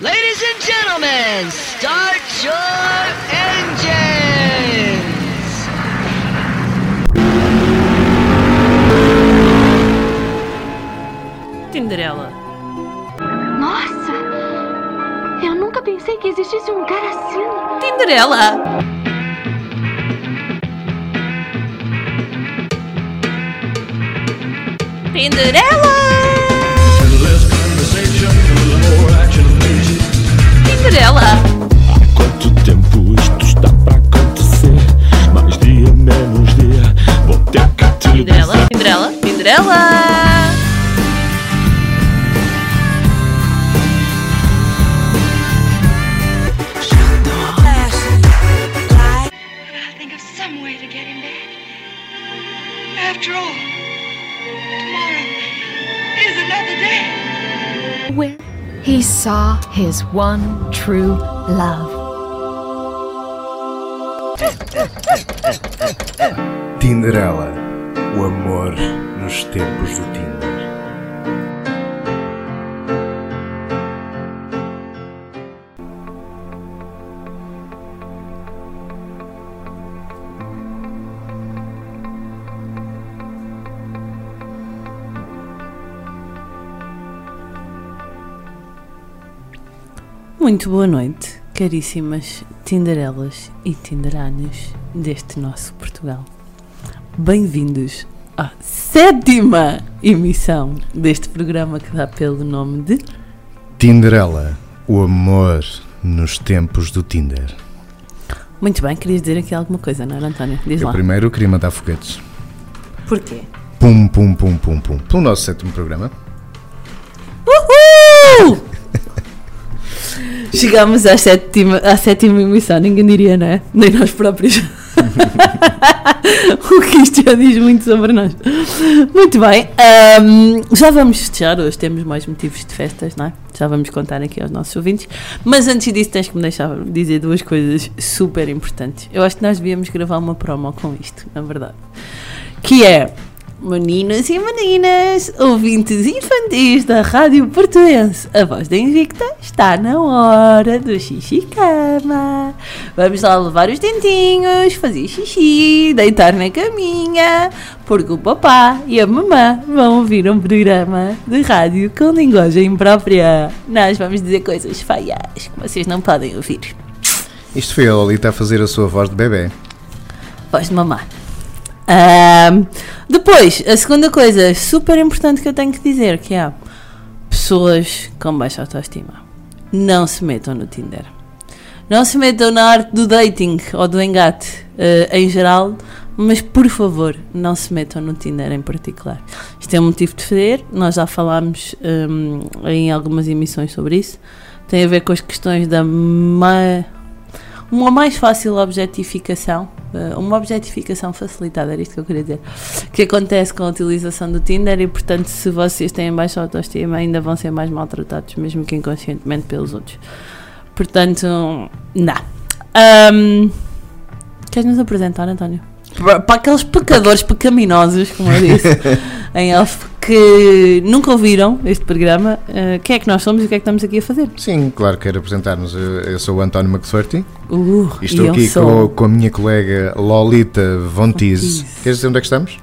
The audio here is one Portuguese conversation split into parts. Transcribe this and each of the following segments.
Ladies and gentlemen, start your engines! Tinderela. Nossa! Eu nunca pensei que existisse um cara assim. Tinderela! Tinderela! Tinderela! Quanto tempo isto está para acontecer? Mais dia, menos dia. Vou ter que te Tinderela! dizer. Tinderela! He saw his one true love. Tinderela, o amor nos tempos do Tinder. Muito boa noite, caríssimas Tinderelas e Tinderanas deste nosso Portugal. Bem-vindos à sétima emissão deste programa que dá pelo nome de Tinderela, o amor nos tempos do Tinder. Muito bem, querias dizer aqui alguma coisa, não era, António? Diz Eu lá. primeiro queria mandar foguetes. Porquê? Pum, pum, pum, pum, pum. Pelo nosso sétimo programa. Chegamos à sétima, à sétima emissão, ninguém diria, não é? Nem nós próprios. o que isto já diz muito sobre nós. Muito bem, ahm, já vamos festejar, hoje temos mais motivos de festas, não é? Já vamos contar aqui aos nossos ouvintes. Mas antes disso, tens que me deixar dizer duas coisas super importantes. Eu acho que nós devíamos gravar uma promo com isto, na verdade. Que é. Meninos e meninas, ouvintes infantis da Rádio Portuense, a voz da Invicta está na hora do xixi cama. Vamos lá levar os dentinhos, fazer xixi, deitar na caminha, porque o papá e a mamã vão ouvir um programa de rádio com linguagem própria. Nós vamos dizer coisas feias que vocês não podem ouvir. Isto foi a Lolita a fazer a sua voz de bebê. Voz de mamar. Ahm, depois, a segunda coisa super importante que eu tenho que dizer que é pessoas com baixa autoestima. Não se metam no Tinder. Não se metam na arte do dating ou do engate eh, em geral, mas por favor, não se metam no Tinder em particular. Isto é um motivo de fazer, nós já falámos hum, em algumas emissões sobre isso. Tem a ver com as questões da ma- uma mais fácil objetificação, eh, uma objetificação facilitada, era isto que eu queria dizer, que acontece com a utilização do Tinder e, portanto, se vocês têm baixa autoestima, ainda vão ser mais maltratados, mesmo que inconscientemente pelos outros. Portanto, não. Ahm, queres nos apresentar, António? Para, para aqueles pecadores pecaminosos, como eu disse, em elfo, que nunca ouviram este programa, eh, quem é que nós somos e o que é que estamos aqui a fazer? Sim, claro, quero apresentar-nos. Eu, sou o António McSorty Uh, e estou eu aqui com, com a minha colega Lolita Von Teese. Teese. Queres dizer onde é que estamos?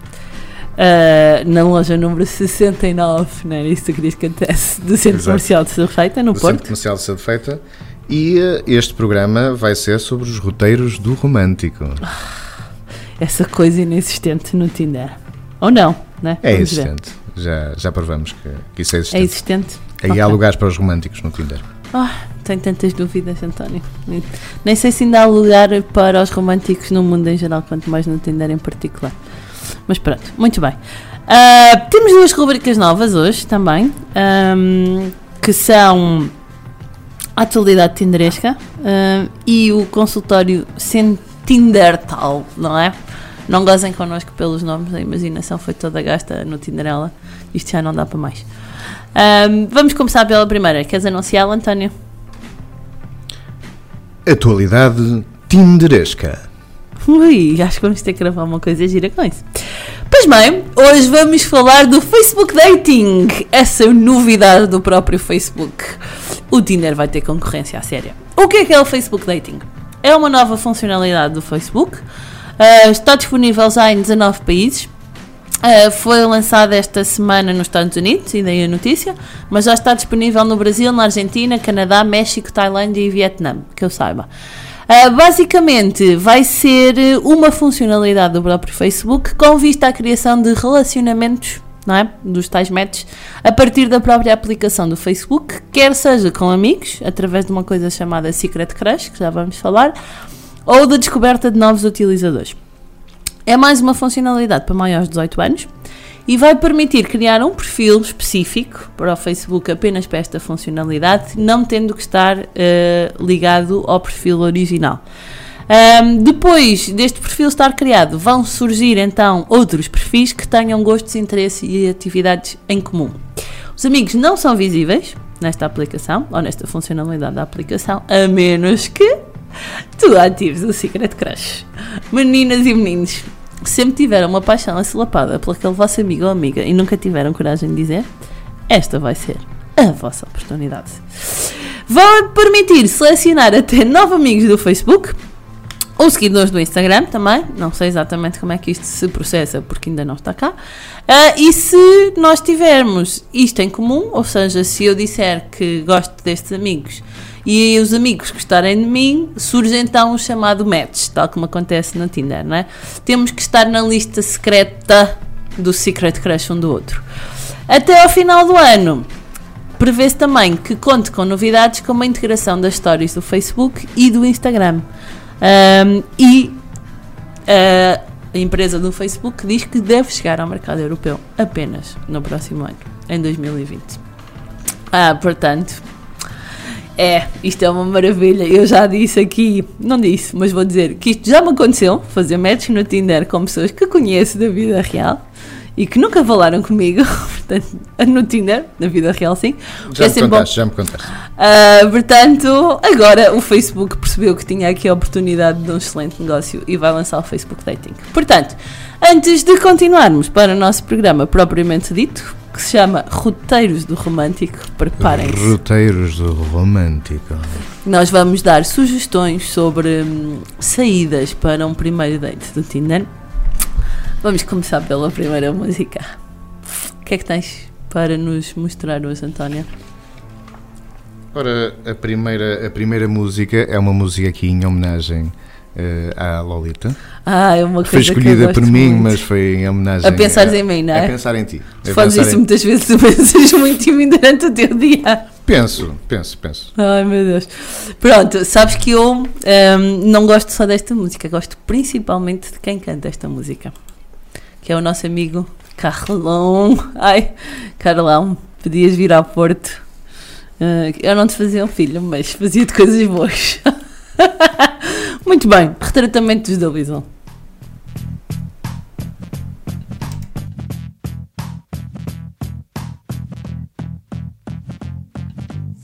Uh, na loja número 69, não era isso que querias que acontece, do Centro Exato. Comercial de Surfeita, no do Centro Porto. Comercial de Sede Feita. E eh, este programa vai ser sobre os roteiros do romântico. Essa coisa inexistente no Tinder. Ou não, né? É Vamos ver. existente. Já, já provamos que, que isso é É existente. existente? Aí Ok. há lugares para os românticos no Tinder. Ah, tenho tantas dúvidas, António. Nem sei se ainda há lugar para os românticos no mundo em geral, quanto mais no Tinder em particular. Mas pronto, muito bem. Ah, temos duas rubricas novas hoje também, ahm, que são a atualidade tinderesca ahm, e o consultório sem Tindertal, não é? Não gozem connosco pelos nomes, a imaginação foi toda gasta no Tinderela. Isto já não dá para mais. Ahm, vamos começar pela primeira. Queres anunciá-la, António? Atualidade Tinderesca. Ui, acho que vamos ter que gravar uma coisa gira com isso. Pois bem, hoje vamos falar do Facebook Dating, essa novidade do próprio Facebook. o Tinder vai ter concorrência à séria. O que é que é o Facebook Dating? É uma nova funcionalidade do Facebook. Uh, está disponível já em 19 países. Uh, foi lançada esta semana nos Estados Unidos, e daí a notícia, mas já está disponível no Brasil, na Argentina, Canadá, México, Tailândia e Vietnã, que eu saiba. Uh, basicamente, vai ser uma funcionalidade do próprio Facebook com vista à criação de relacionamentos, não é? Dos tais matches, a partir da própria aplicação do Facebook, quer seja com amigos, através de uma coisa chamada Secret Crush, que já vamos falar, ou da descoberta de novos utilizadores. É mais uma funcionalidade para maiores de 18 anos e vai permitir criar um perfil específico para o Facebook apenas para esta funcionalidade, não tendo que estar uh, ligado ao perfil original. Um, depois deste perfil estar criado, vão surgir então outros perfis que tenham gostos, interesses e atividades em comum. Os amigos não são visíveis nesta aplicação ou nesta funcionalidade da aplicação, a menos que tu atives o Secret Crush. Meninas e meninos, sempre tiveram uma paixão acilapada por aquele vosso amigo ou amiga e nunca tiveram coragem de dizer, esta vai ser a vossa oportunidade. Vão permitir selecionar até nove amigos do Facebook ou seguidores do Instagram também. Não sei exatamente como é que isto se processa porque ainda não está cá. Uh, e se nós tivermos isto em comum, ou seja, se eu disser que gosto destes amigos e os amigos gostarem de mim, surge então o chamado match, tal como acontece no Tinder, não é? Temos que estar na lista secreta do Secret Crush um do outro. Até ao final do ano, prevê-se também que conte com novidades como a integração das stories do Facebook e do Instagram. Um, e uh, a empresa do Facebook diz que deve chegar ao mercado europeu apenas no próximo ano, em 2020. Ah, portanto, é, isto é uma maravilha. Eu já disse aqui, não disse, mas vou dizer que isto já me aconteceu, fazer match no Tinder com pessoas que conheço da vida real e que nunca falaram comigo, portanto, no Tinder, na vida real sim. Já É me bom. contaste, já me contaste. Ah, portanto, agora o Facebook percebeu que tinha aqui a oportunidade de um excelente negócio e vai lançar o Facebook Dating. Portanto, antes de continuarmos para o nosso programa propriamente dito, que se chama Roteiros do Romântico, preparem-se. Roteiros do Romântico. Nós vamos dar sugestões sobre hum, saídas para um primeiro date do Tinder. Vamos começar pela primeira música. O que é que tens para nos mostrar hoje, António? Ora, a primeira, a primeira música é uma música aqui em homenagem à Lolita. Ah, é uma coisa Foi que eu escolhida por mim, muito. mas foi em homenagem. A pensares em mim, não é? A pensar em ti. Tu fazes pensar isso em- muitas vezes, tu pensas muito em mim durante o teu dia. Penso, penso, penso. Ai meu Deus. Pronto, sabes que eu hum, não gosto só desta música, gosto principalmente de quem canta esta música. Que é o nosso amigo Carlão. Ai, Carlão, podias vir ao Porto. Ah, eu não te fazia um filho, mas fazia-te coisas boas. Muito bem, retratamento dos da Visão.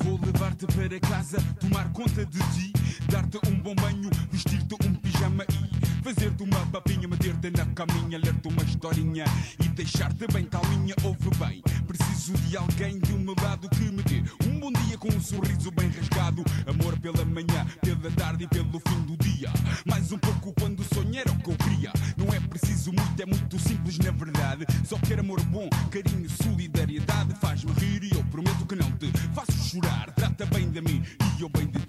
Vou levar-te para casa, tomar conta de ti, dar-te um bom banho, vestir-te um pijama e fazer-te uma papinha, meter-te na caminha, ler-te uma historinha e deixar-te bem calminha. Ouve bem, preciso de alguém do meu lado que me dê um bom dia com um sorriso bem rasgado. Amor pela manhã, pela tarde e pelo fim do dia. Mais um pouco quando sonhar o que eu queria. Não é preciso muito, é muito simples na verdade. Só quero amor bom, carinho, solidariedade. Faz-me rir e eu prometo que não te faço chorar. Trata bem de mim e eu bem de ti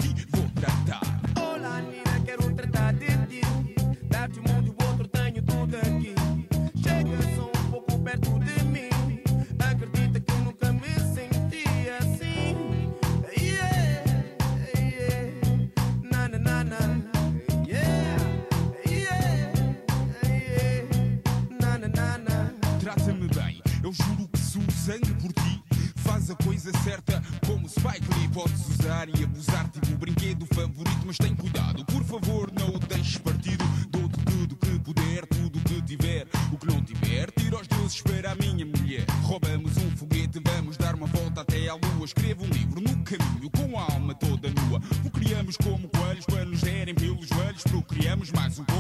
sangue por ti. Faz a coisa certa como Spike Lee. Podes usar e abusar, tipo o brinquedo favorito. Mas tem cuidado, por favor, não o deixes partido. Dou-te tudo que puder, tudo que tiver. O que não tiver, tira os deuses para a minha mulher. Roubamos um foguete, vamos dar uma volta até à lua. Escrevo um livro no caminho com a alma toda nua. O criamos como coelhos para nos derem pelos joelhos. Procriamos mais um pouco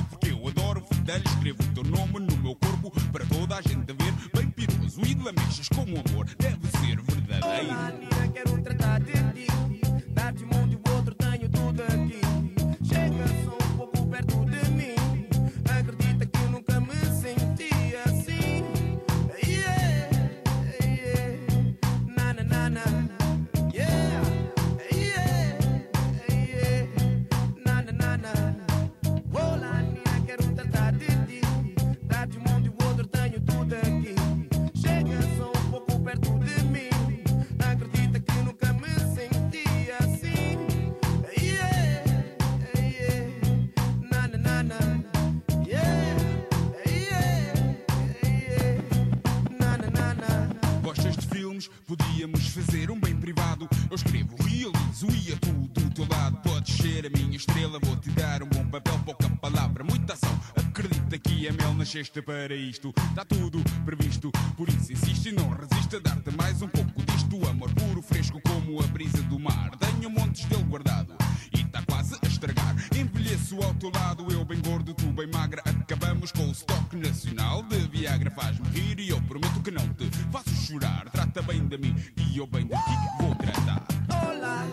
Podes ser a minha estrela, vou-te dar um bom papel, pouca palavra, muita ação. Acredita que é mel nasceste para isto. Está tudo previsto, por isso insiste e não resiste a dar-te mais um pouco disto. Amor puro, fresco como a brisa do mar. Tenho montes dele guardado e está quase a estragar. Envelheço ao teu lado, eu bem gordo, tu bem magra. Acabamos com o estoque nacional de Viagra. Faz-me rir e eu prometo que não te faço chorar. Trata bem de mim e eu bem de ti vou tratar. Olá,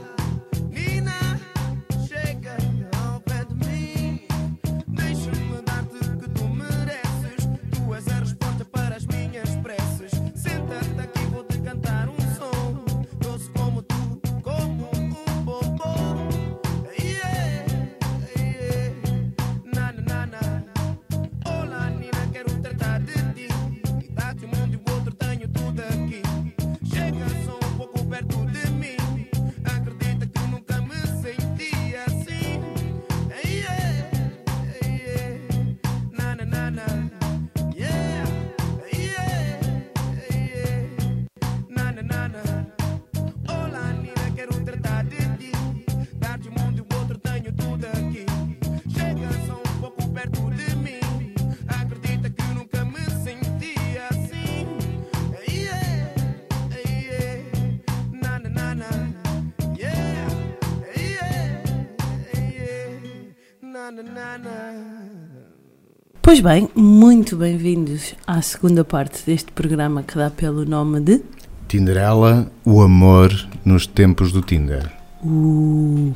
Pois bem, muito bem-vindos à segunda parte deste programa que dá pelo nome de. Tinderela, o amor nos tempos do Tinder. Uh.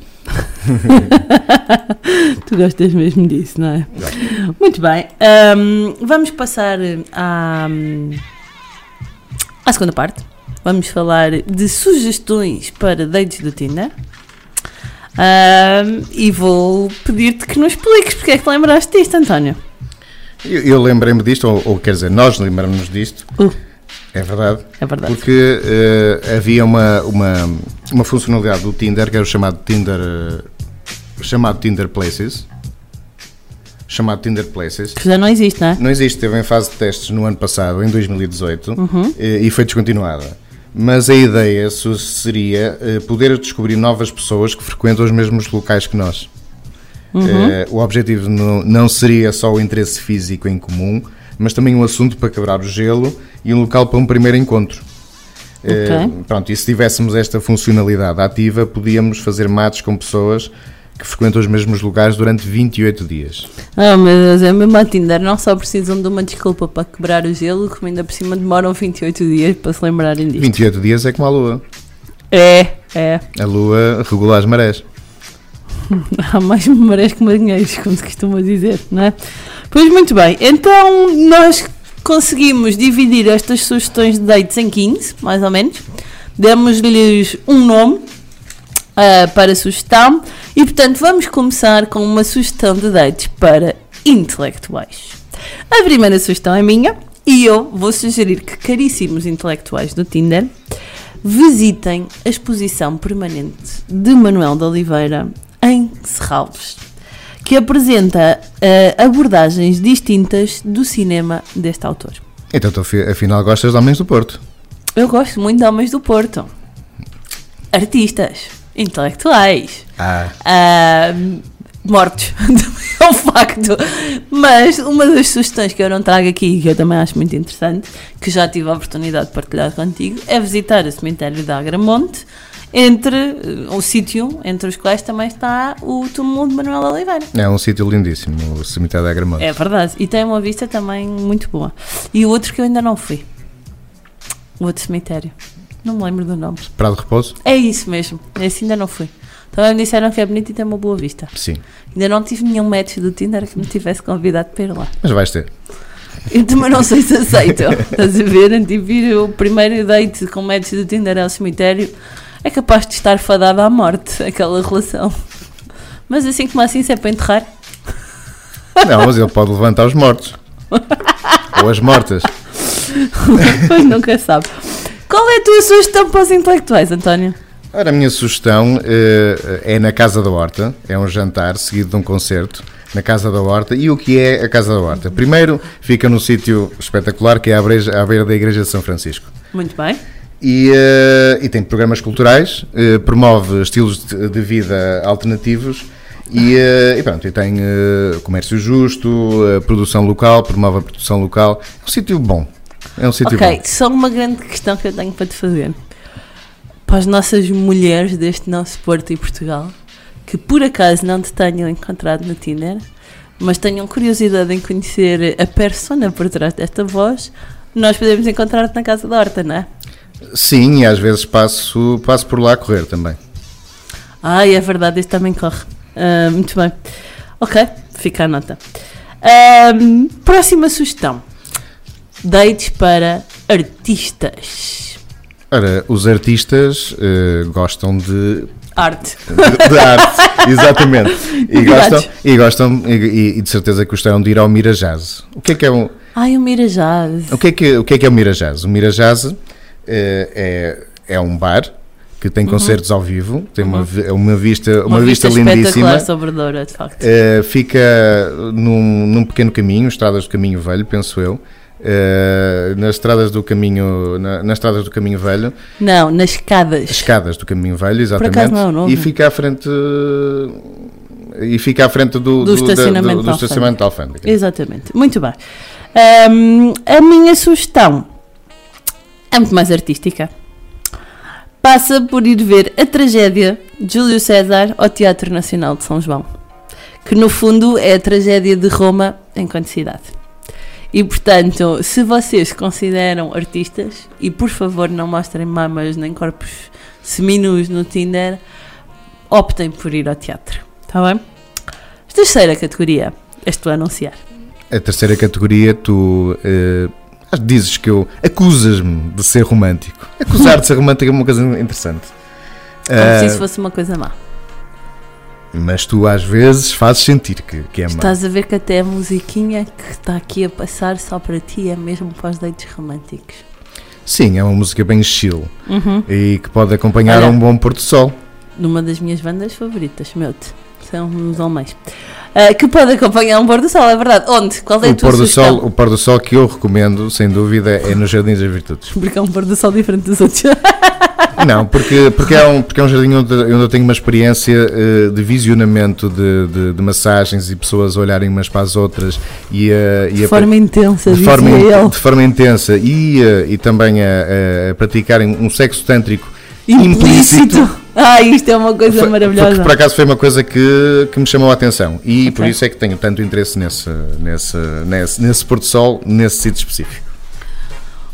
tu gostas mesmo disso, não é? Muito bem, hum, vamos passar à, à segunda parte. Vamos falar de sugestões para dates do Tinder. Hum, e vou pedir-te que nos expliques porque é que te lembraste disto, António. Eu, eu lembrei-me disto, ou, ou quer dizer, nós lembramos-nos disto. Uh. É verdade. É verdade. Porque eh, havia uma, uma, uma funcionalidade do Tinder que era o chamado Tinder. eh, chamado Tinder Places. Chamado Tinder Places. Que já não existe, não é? Não existe, esteve em fase de testes no ano passado, em 2018, Uhum. eh, e foi descontinuada. Mas a ideia seria poder descobrir novas pessoas que frequentam os mesmos locais que nós. Uhum. Eh, o objetivo não, não seria só o interesse físico em comum, mas também um assunto para quebrar o gelo e um local para um primeiro encontro. Eh, Ok. pronto, e se tivéssemos esta funcionalidade ativa, podíamos fazer mates com pessoas que frequentam os mesmos lugares durante 28 dias. Meu Deus, é mesmo a Tinder, não só precisam de uma desculpa para quebrar o gelo, como ainda por cima demoram 28 dias para se lembrarem disto. 28 dias é como a lua. É, é. A lua regula as marés. Há mais marés que marinheiros, como se costuma dizer, não é? Pois muito bem, então nós conseguimos dividir estas sugestões de dates em 15, mais ou menos. Demos-lhes um nome ah, para sugestão e, portanto, vamos começar com uma sugestão de dates para intelectuais. A primeira sugestão é minha e eu vou sugerir que caríssimos intelectuais do Tinder visitem a exposição permanente de Manuel de Oliveira em Serralves, que apresenta eh, abordagens distintas do cinema deste autor. Então, tu, afi- afinal, gostas de Homens do Porto? Eu gosto muito de Homens do Porto. Artistas, intelectuais, Ah, ah, mortos, é um facto. Mas uma das sugestões que eu não trago aqui, que eu também acho muito interessante, que já tive a oportunidade de partilhar contigo, é visitar o cemitério de Agramonte, entre eh, o sítio entre os quais também está o túmulo de Manuel Oliveira. é um sítio lindíssimo, o cemitério da Agramonte. É verdade, e tem uma vista também muito boa. E o outro que eu ainda não fui, o outro cemitério, não me lembro do nome. Prado de Repouso? É isso mesmo, esse ainda não fui. Também me disseram que é bonito e tem uma boa vista. Sim, Ainda não tive nenhum match do Tinder que me tivesse convidado para ir lá. mas vais ter. Eu também não sei se aceito. Estás a ver? Tipo, ir o primeiro date com match do Tinder ao cemitério é capaz de estar fadada à morte, aquela relação. Mas assim como assim, se é para enterrar, Não, mas ele pode levantar os mortos. Ou as mortas. pois nunca sabe. Qual é a tua sugestão para os intelectuais, António? Ora, a minha sugestão eh, é na Casa da Horta. É um jantar seguido de um concerto na Casa da Horta. E o que é a Casa da Horta? Primeiro, fica num sítio espetacular que é à beira, à beira da Igreja de São Francisco. Muito bem. E, eh, e tem programas culturais, eh, promove estilos de, de vida alternativos e, eh, e pronto, e tem comércio justo, produção local, promove a produção local. É um sítio bom. É um sítio Ok, bom. só uma grande questão que eu tenho para te fazer. Para as nossas mulheres deste nosso Porto e Portugal, que por acaso não te tenham encontrado no Tinder, mas tenham curiosidade em conhecer a persona por trás desta voz, nós podemos encontrar-te na Casa da Horta, não é? Sim, e às vezes passo, passo por lá a correr também. Ai, é verdade, este também corre. Ah, muito bem. Ok, fica a nota. Ahm, próxima sugestão: dates para artistas. Ora, os artistas eh, gostam de, Arte. de, de arte, exatamente. E gostam, e, gostam e, e- de certeza gostam de ir ao Mira Jazz. O que é que é um, Ai, o Mira Jazz. O que é que, o que, é, que é o Mira Jazz? O Mira Jazz eh, é, é um bar que tem concertos ao vivo, tem uma, vi- uma vista, uma vista, lindíssima. espetacular sobre Doura, de facto. Eh, fica num, num pequeno caminho, estradas do caminho velho, penso eu. Eh, nas estradas do caminho na- nas estradas do caminho velho Não, nas escadas. escadas do caminho velho exatamente acaso não é o nome. e fica à frente e fica à frente do, Do da- estacionamento do, do da estacionamento da alfândega Exatamente. Muito bem. Ahm, a minha sugestão é muito mais artística. Passa por ir ver a tragédia de Júlio César ao Teatro Nacional de São João. Que no fundo é a tragédia de Roma enquanto cidade. E portanto, se vocês consideram artistas, e por favor não mostrem mamas nem corpos seminus no Tinder, optem por ir ao teatro. Está bem? Terceira categoria, estou a anunciar. A terceira categoria, tu eh, dizes que eu acusas-me de ser romântico. Acusar de ser romântico é uma coisa interessante. Como Eh, se isso fosse uma coisa má. mas tu às vezes fazes sentir que, que é má. Estás a ver que até a musiquinha que está aqui a passar só para ti é mesmo para os deitos românticos. Sim, é uma música bem chill Uhum. e que pode acompanhar Olha. um bom pôr do sol. Numa das minhas bandas favoritas, meu-te. São uns homens. Ah, que pode acompanhar um pôr do sol, é verdade. Onde? Qual é a O tua pôr, do sugestão? sol, o pôr do sol que eu recomendo, sem dúvida, é nos Jardins das Virtudes. Porque é um pôr do sol diferente dos outros. Não, porque, porque, é, um, porque é um jardim onde, onde eu tenho uma experiência eh, de visionamento de, de, de massagens e pessoas olharem umas para as outras e, a e de a- forma intensa, de forma, in- de forma intensa e, eh, e também a, a praticarem um sexo tântrico implícito. Ah, isto é uma coisa Foi- maravilhosa. Foi, por acaso foi uma coisa que, que me chamou a atenção e por Ok. isso é que tenho tanto interesse nesse, nesse, nesse, nesse pôr do sol, nesse sítio específico.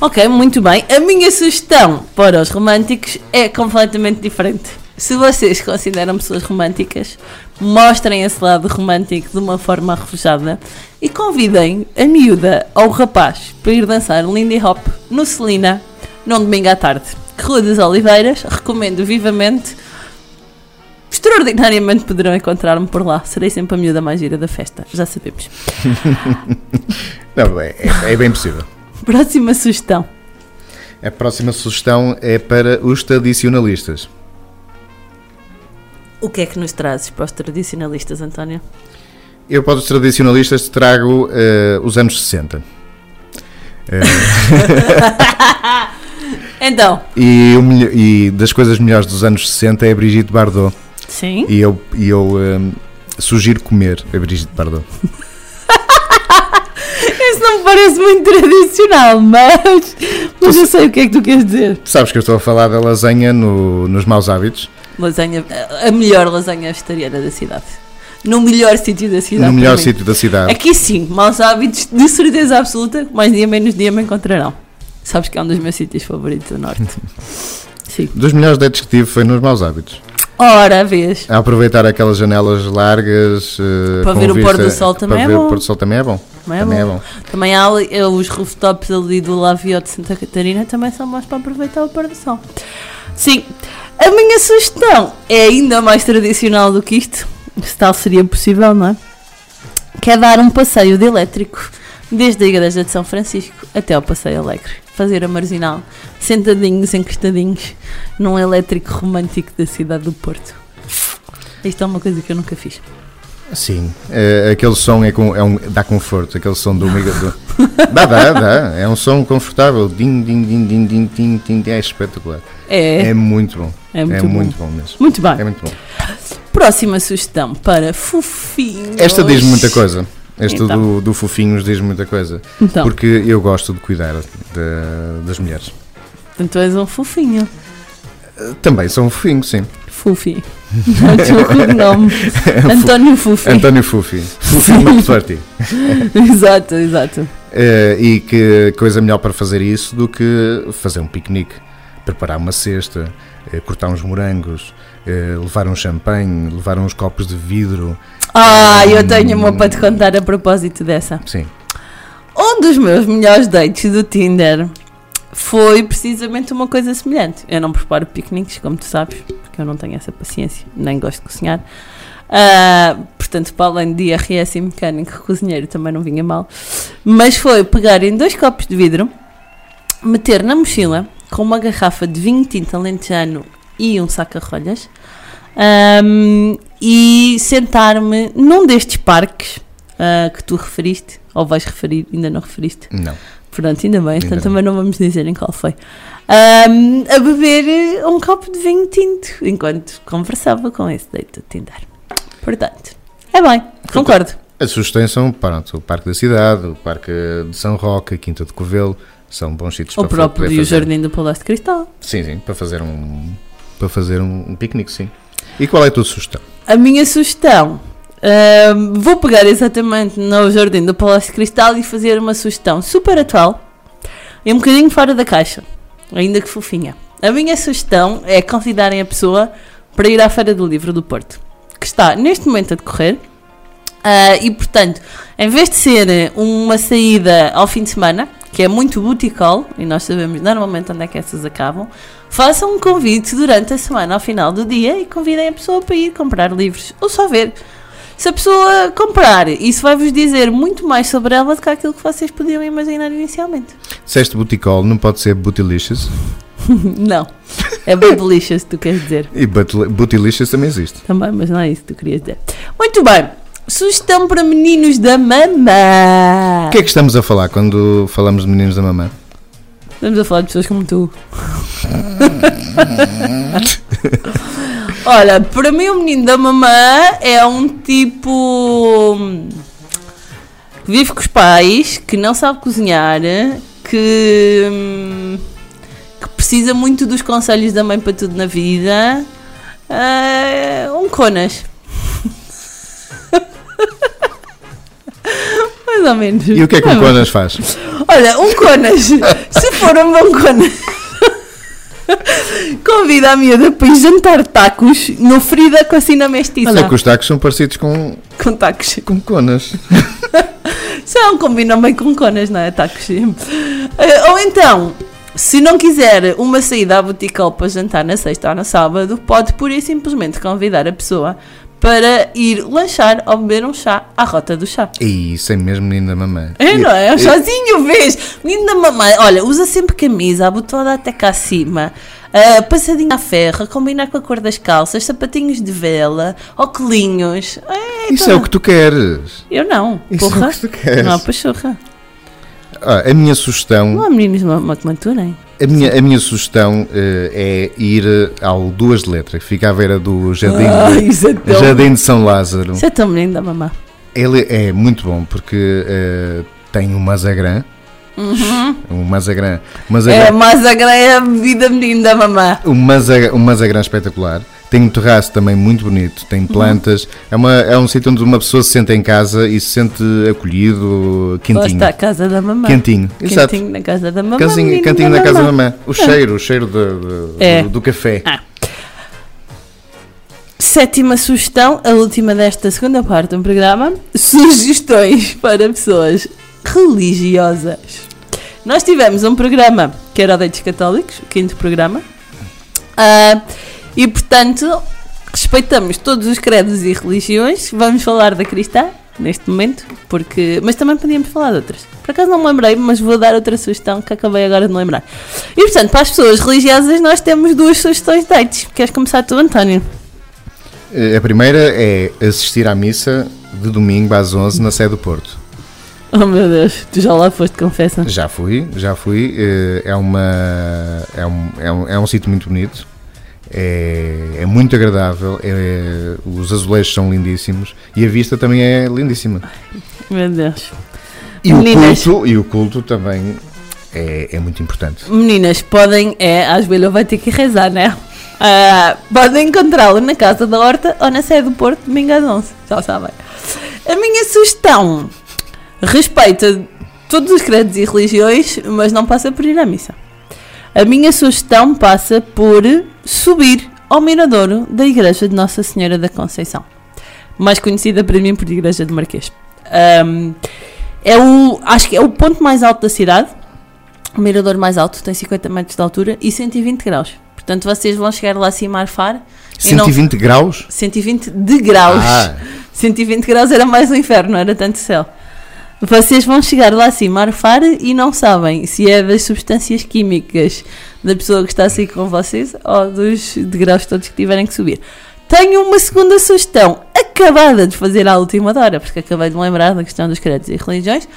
Ok, muito bem. A minha sugestão para os românticos é completamente diferente. Se vocês consideram pessoas românticas, mostrem esse lado romântico de uma forma arrojada e convidem a miúda ou o rapaz para ir dançar Lindy Hop no Celina num domingo à tarde. Rua das Oliveiras, recomendo vivamente. Extraordinariamente poderão encontrar-me por lá. Serei sempre a miúda mais gira da festa, já sabemos. Não, é, é- bem possível. Próxima sugestão. A próxima sugestão é para os tradicionalistas. O que é que nos trazes para os tradicionalistas, António? Eu para os tradicionalistas trago eh, os anos 60. Eh, Então, e, e das coisas melhores dos anos 60 é a Brigitte Bardot. sim. E eu, e eu eh, sugiro comer a Brigitte Bardot. Isso não me parece muito tradicional, mas, mas eu sei o que é que tu queres dizer. Tu sabes que eu estou a falar da lasanha no- nos maus hábitos. Lasanha, a melhor lasanha vegetariana da cidade. No melhor sítio da cidade. no melhor sítio da cidade. Aqui sim, maus hábitos, de certeza absoluta, mais dia menos dia me encontrarão. Sabes que é um dos meus sítios favoritos do Norte. Sim. Dos melhores dates que tive foi nos maus hábitos. Hora a vez. A aproveitar aquelas janelas largas. eh, Para ver o vista- pôr do sol também para é ver bom. o pôr do sol também é bom. Também é Também é bom. bom. Também há eh, os rooftops ali do Laviot de Santa Catarina também são bons para aproveitar o pôr do sol. Sim, a minha sugestão é ainda mais tradicional do que isto, se tal seria possível, não é? Que é dar um passeio de elétrico desde a Igreja de São Francisco até ao Passeio Alegre. Fazer a marginal, sentadinhos, encostadinhos, num elétrico romântico da cidade do Porto. Isto é uma coisa que eu nunca fiz. Sim, eh, aquele som é, com, é um, dá conforto, aquele som do mega. Dá, dá, dá. É um som confortável. Din, din, din, din, din, din, din, din, é espetacular. É, É muito bom. é muito bom. muito bom mesmo. Muito bem. É muito bom. Próxima sugestão para fofinhos. Esta diz muita coisa. Esta Então. do, do fofinhos diz muita coisa. Então, Porque eu gosto de cuidar de- das mulheres. então tu és um fofinho. Também são fofinhos, sim. Fufi. É o teu cognome. António Fufi. António Fufi. Fufi McFlurty. exato, exato. Eh, e que coisa melhor para fazer isso do que fazer um piquenique, preparar uma cesta, eh, cortar uns morangos, eh, levar um champanhe, levar uns copos de vidro. Ah, eu tenho uma para te contar a propósito dessa. Sim. Um dos meus melhores dates do Tinder foi precisamente uma coisa semelhante. Eu não preparo piqueniques, como tu sabes, porque eu não tenho essa paciência, nem gosto de cozinhar. Ah, portanto, para além de IRS e mecânico, cozinheiro também não vinha mal. Mas foi pegar em dois copos de vidro, meter na mochila com uma garrafa de vinho tinto alentejano e um saca-rolhas ahm, e sentar-me num destes parques ah, que tu referiste, ou vais referir, ainda não referiste. Não. Pronto, ainda bem, então também não vamos dizer em qual foi. Ahm, a beber um copo de vinho tinto enquanto conversava com esse date do Tinder. Portanto, é bem, concordo. As sugestões são pronto, o Parque da Cidade, o Parque de São Roque, a Quinta de Covelo, são bons sítios O para fa- próprio poder e o fazer. Jardim do Palácio de Cristal. Sim, sim, para fazer um para fazer um, um piquenique, sim. E qual é a tua sugestão? A minha sugestão. ahm, vou pegar exatamente no Jardim do Palácio de Cristal e fazer uma sugestão super atual e um bocadinho fora da caixa, ainda que fofinha. A minha sugestão é convidarem a pessoa para ir à Feira do Livro do Porto, que está neste momento a decorrer. Ah, e portanto, em vez de ser uma saída ao fim de semana, que é muito buticol, e nós sabemos normalmente onde é que essas acabam, façam um convite durante a semana ao final do dia e convidem a pessoa para ir comprar livros ou só ver. Se a pessoa comprar, isso vai-vos dizer muito mais sobre ela do que aquilo que vocês podiam imaginar inicialmente. Disseste buticol, não pode ser bootylicious? não, é Babylicious, tu queres dizer. E butil- bootylicious também existe. Também, mas não é isso que tu querias dizer. Muito bem. Sugestão para meninos da mamã. O que é que estamos a falar quando falamos de meninos da mamã? Estamos a falar de pessoas como tu. Olha, para mim o menino da mamã é um tipo que vive com os pais, que não sabe cozinhar, que, hum, que precisa muito dos conselhos da mãe para tudo na vida. É um conas. Mais ou menos. E o que é que ou Conas faz? Olha, um Conas, se for um bom Conas, convida a miúda para ir jantar tacos no Frida Cocina Mestiça. Olha que os tacos são parecidos com, Com tacos. com Conas. É um combinam bem com Conas, não é? Tacos. Eh, Ou então, se não quiser uma saída à botical para jantar na sexta ou no sábado, pode pura e simplesmente convidar a pessoa para ir lanchar ou beber um chá à rota do chá. E isso é mesmo menino da mamã. É, não é? E- Sozinho, vês? Menino da mamãe, olha, usa sempre camisa, abotoada até cá acima, passadinha à ferra, combinar com a cor das calças, sapatinhos de vela, óculinhos. É, Isso então- é o que tu queres. Eu não, Isso é porra. o que tu queres. Não há pachorra. Ah, a minha sugestão, Não há meninos que maturem. a minha, a minha sugestão eh, é ir eh, ao Duas de Letras, que fica à beira do Jardim, Ah, de, é tão... Jardim de São Lázaro. Isso é tão menino da mamã. Ele é muito bom porque eh, tem um mazagrã. Um mazagrã. Um mazagrã, Uhum. É, grande é a bebida menino da mamã. um, mazagrã, um mazagrã espetacular. Tem um terraço também muito bonito, Uhum. tem plantas. É, uma, é um sítio onde uma pessoa se sente em casa e se sente acolhido, Lá quentinho. está a casa da mamã. Quentinho, exato. Quentinho na casa da mamã. Cantinho, cantinho na casa da mamã. mamã. O cheiro, o cheiro de- de- É. do, do café. Ah. Sétima sugestão, a última desta segunda parte do programa: sugestões para pessoas religiosas. Nós tivemos um programa que era o Deitos Católicos, o quinto programa, ah, e portanto respeitamos todos os credos e religiões. Vamos falar da cristã neste momento, porque mas também podíamos falar de outras. Por acaso não me lembrei, mas vou dar outra sugestão que acabei agora de me lembrar. E portanto, para as pessoas religiosas, nós temos duas sugestões de dates. Queres começar tu, António? Eh, A primeira é assistir à missa de domingo às 11 na sede do Porto. Oh meu Deus, tu já lá foste, confessa. Já fui, já fui. eh, É, uma, é, um, é, um, é um sítio muito bonito. É, é muito agradável. é- os azulejos são lindíssimos. E a vista também é lindíssima. Meu Deus. E o, Meninas. culto, e o culto também é, é muito importante. Meninas, podem, é, às vezes vai ter que rezar, né? Ah, podem encontrá-lo na Casa da Horta ou na sede do Porto, domingo às 11, já sabem. A minha sugestão respeita todos os credos e religiões, mas não passa por ir à missa. A minha sugestão passa por subir ao miradouro da Igreja de Nossa Senhora da Conceição, mais conhecida para mim por Igreja de Marquês. Ahm, é o, acho que é o ponto mais alto da cidade, o mirador mais alto tem 50 metros de altura e 120 graus. Portanto, vocês vão chegar lá acima a arfar. e não- 120 graus? 120 de graus. Ah. 120 graus era mais um inferno, não era tanto céu. Vocês vão chegar lá acima a arfar e não sabem se é das substâncias químicas da pessoa que está a sair com vocês ou dos degraus todos que tiverem que subir. Tenho uma segunda sugestão, acabada de fazer à última hora, porque acabei de me lembrar da questão dos credos e religiões,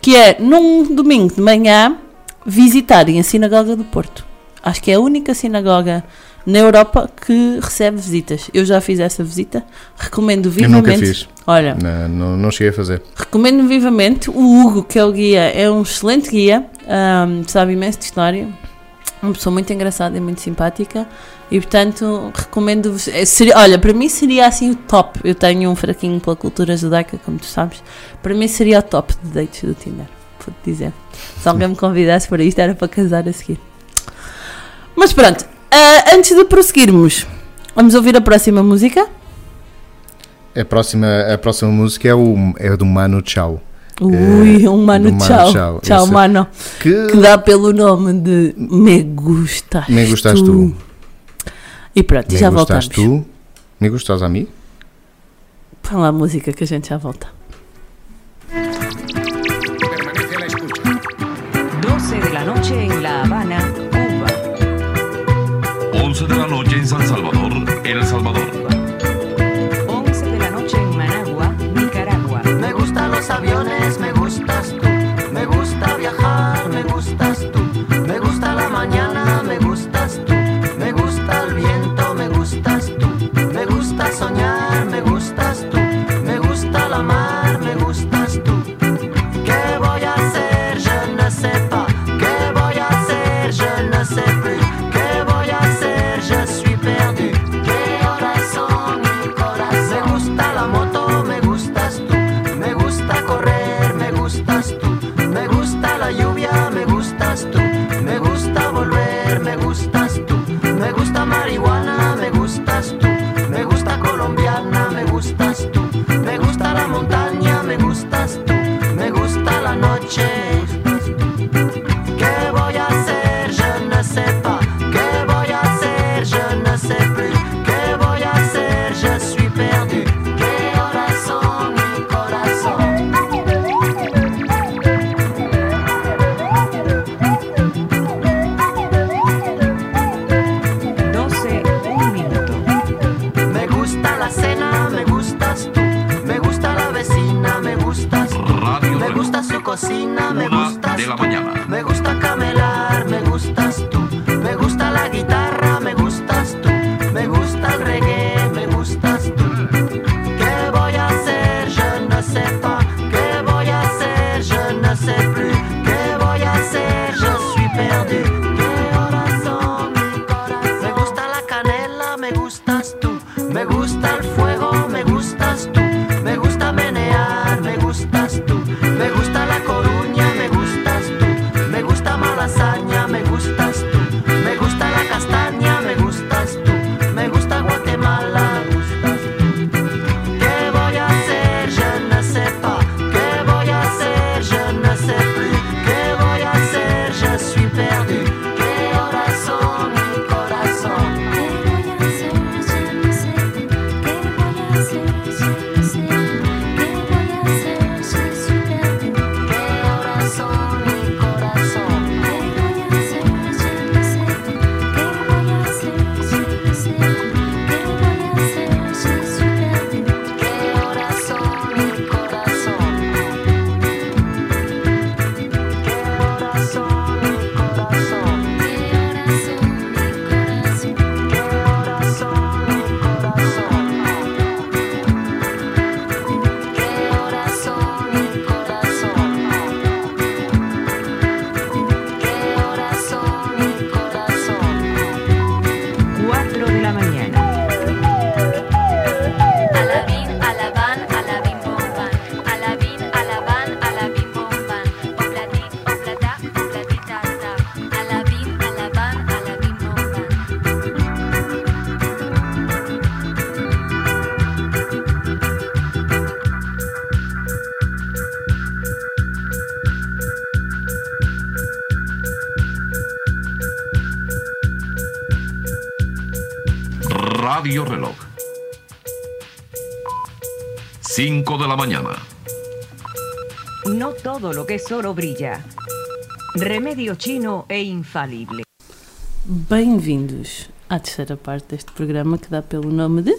que é num domingo de manhã visitarem a Sinagoga do Porto. Acho que é a única sinagoga na Europa que recebe visitas. Eu já fiz essa visita, recomendo Eu vivamente. nunca fiz. Olha, Não, não, não cheguei a fazer. recomendo vivamente. O Hugo, que é o guia, é um excelente guia, ahm, sabe imenso de história, uma pessoa muito engraçada e muito simpática. E portanto, recomendo-vos. é, seria- Olha, para mim seria assim o top. Eu tenho um fraquinho pela cultura judaica, como tu sabes. Para mim seria o top de dates do Tinder, vou-te dizer. Se alguém me convidasse para isto, era para casar a seguir. Mas pronto, ah, antes de prosseguirmos, vamos ouvir a próxima música. A próxima, a próxima música é, o, é do Mano Chao. Ui, um mano, Mano tchau. Tchau, esse- mano. Que, Que dá pelo nome de Me Gustas me gustas tu. E pronto, Me já gustas voltamos. tu. Me gustas a mim? Põe lá a música que a gente já volta. 12 de la noche en La Habana, Cuba. 11 de la noche en San Salvador, El Salvador. 5 de la mañana. No todo lo que es oro brilla. Remedio chino e infalible. Bem-vindos à terceira parte deste programa que dá pelo nome de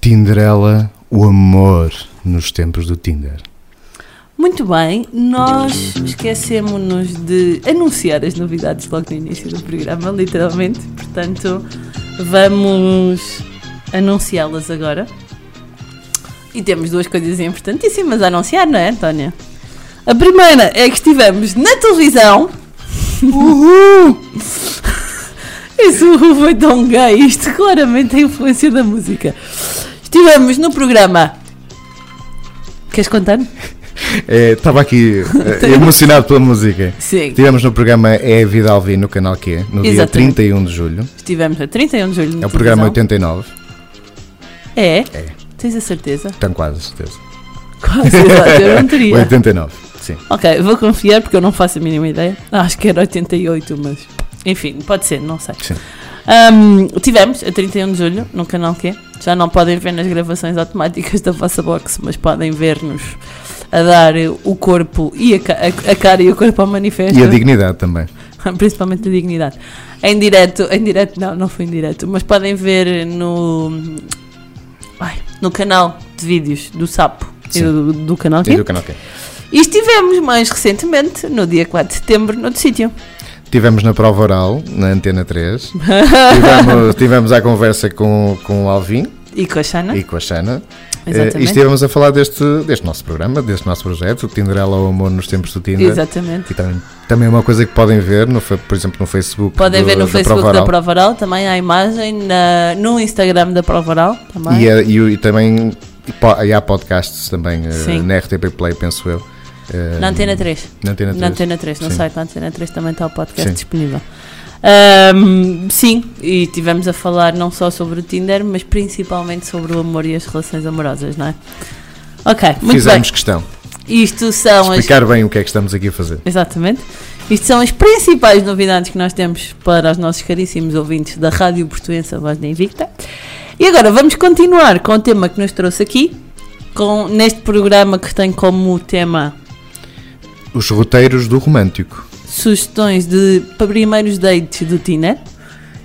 Tinderela, o amor nos tempos do Tinder. Muito bem, nós esquecemos-nos de anunciar as novidades logo no início do programa, literalmente. Portanto, vamos anunciá-las agora. E temos duas coisas importantíssimas a anunciar, não é, Antónia? A primeira é que estivemos na televisão. Uhul! Esse uhul foi tão gay, isto claramente é a influência da música. Estivemos no programa. Queres contar? Estava aqui eh, emocionado pela música. Sim. Estivemos no programa É a Vida Alvin no canal Q, no dia Exatamente. 31 de julho. Estivemos a 31 de julho. É o programa televisão. 89. É? É. Tens a certeza? Tenho quase certeza. Quase, exato, eu não teria. 89, sim. Ok, vou confiar porque eu não faço a mínima ideia. Acho que era 88, mas. Enfim, pode ser, não sei. Sim. Ahm, tivemos a 31 de julho no canal Q. Já não podem ver nas gravações automáticas da vossa box, mas podem ver-nos a dar o corpo e a, a- a cara e o corpo ao manifesto. E a dignidade também. Principalmente a dignidade. Em direto, em direto, não, não foi em direto, mas podem ver no. ai, no canal de vídeos do Sapo e Sim. do, do canal E Q. do canal Q. E estivemos mais recentemente, no dia 4 de setembro, noutro sítio. Tivemos na prova oral, na Antena 3. tivemos, tivemos a conversa com, com o Alvin E com a Xana. e com a Xana. Eh, Exatamente. E estivemos a falar deste, deste nosso programa, deste nosso projeto, o Tinderela ao Amor nos Tempos do Tinder. Exatamente. E também, também é uma coisa que podem ver, no, por exemplo, no Facebook. Podem do- ver no da Facebook Prova da Oral. Prova Oral, também há imagem, na- no Instagram da Prova Oral também. E, é- e, e também e, há podcasts também eh, Sim. na RTP Play, penso eu. Eh, Na Antena 3. Na Antena 3. Na Antena 3, no Sim. site da Antena 3 também está o podcast Sim. disponível. Ahm, sim, e tivemos a falar não só sobre o Tinder, mas principalmente sobre o amor e as relações amorosas, não é? Ok, muito Fizemos bem. questão. Isto são as Explicar bem o que é que estamos aqui a fazer. Exatamente. Isto são as principais novidades que nós temos para os nossos caríssimos ouvintes da Rádio Portuense Voz da Invicta. E agora vamos continuar com o tema que nos trouxe aqui, com, neste programa que tem como tema Os roteiros do romântico. sugestões de primeiros dates do Tinder.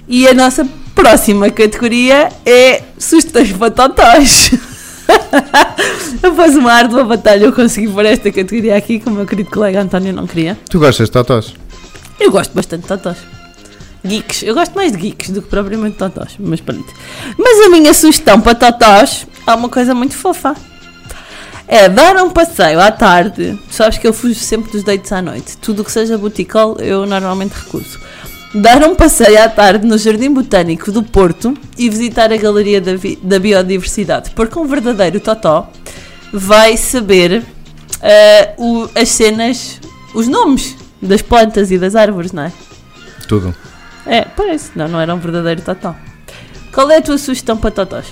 E a nossa próxima categoria é sugestões para totós. Após uma árdua batalha, eu consegui pôr esta categoria aqui, que o meu querido colega António não queria. Tu gostas de totós? Eu gosto bastante de totós. Geeks. Eu gosto mais de geeks do que propriamente de totós. Mas pronto. Mas a minha sugestão para totós é uma coisa muito fofa. É dar um passeio à tarde. Tu sabes que eu fujo sempre dos dates à noite. Tudo o que seja buticol eu normalmente recuso. Dar um passeio à tarde no Jardim Botânico do Porto e visitar a Galeria da, Vi- da Biodiversidade. Porque um verdadeiro totó vai saber eh, o- as cenas, os nomes das plantas e das árvores, não é? Tudo. É, parece. Não, não era um verdadeiro totó. Qual é a tua sugestão para totós?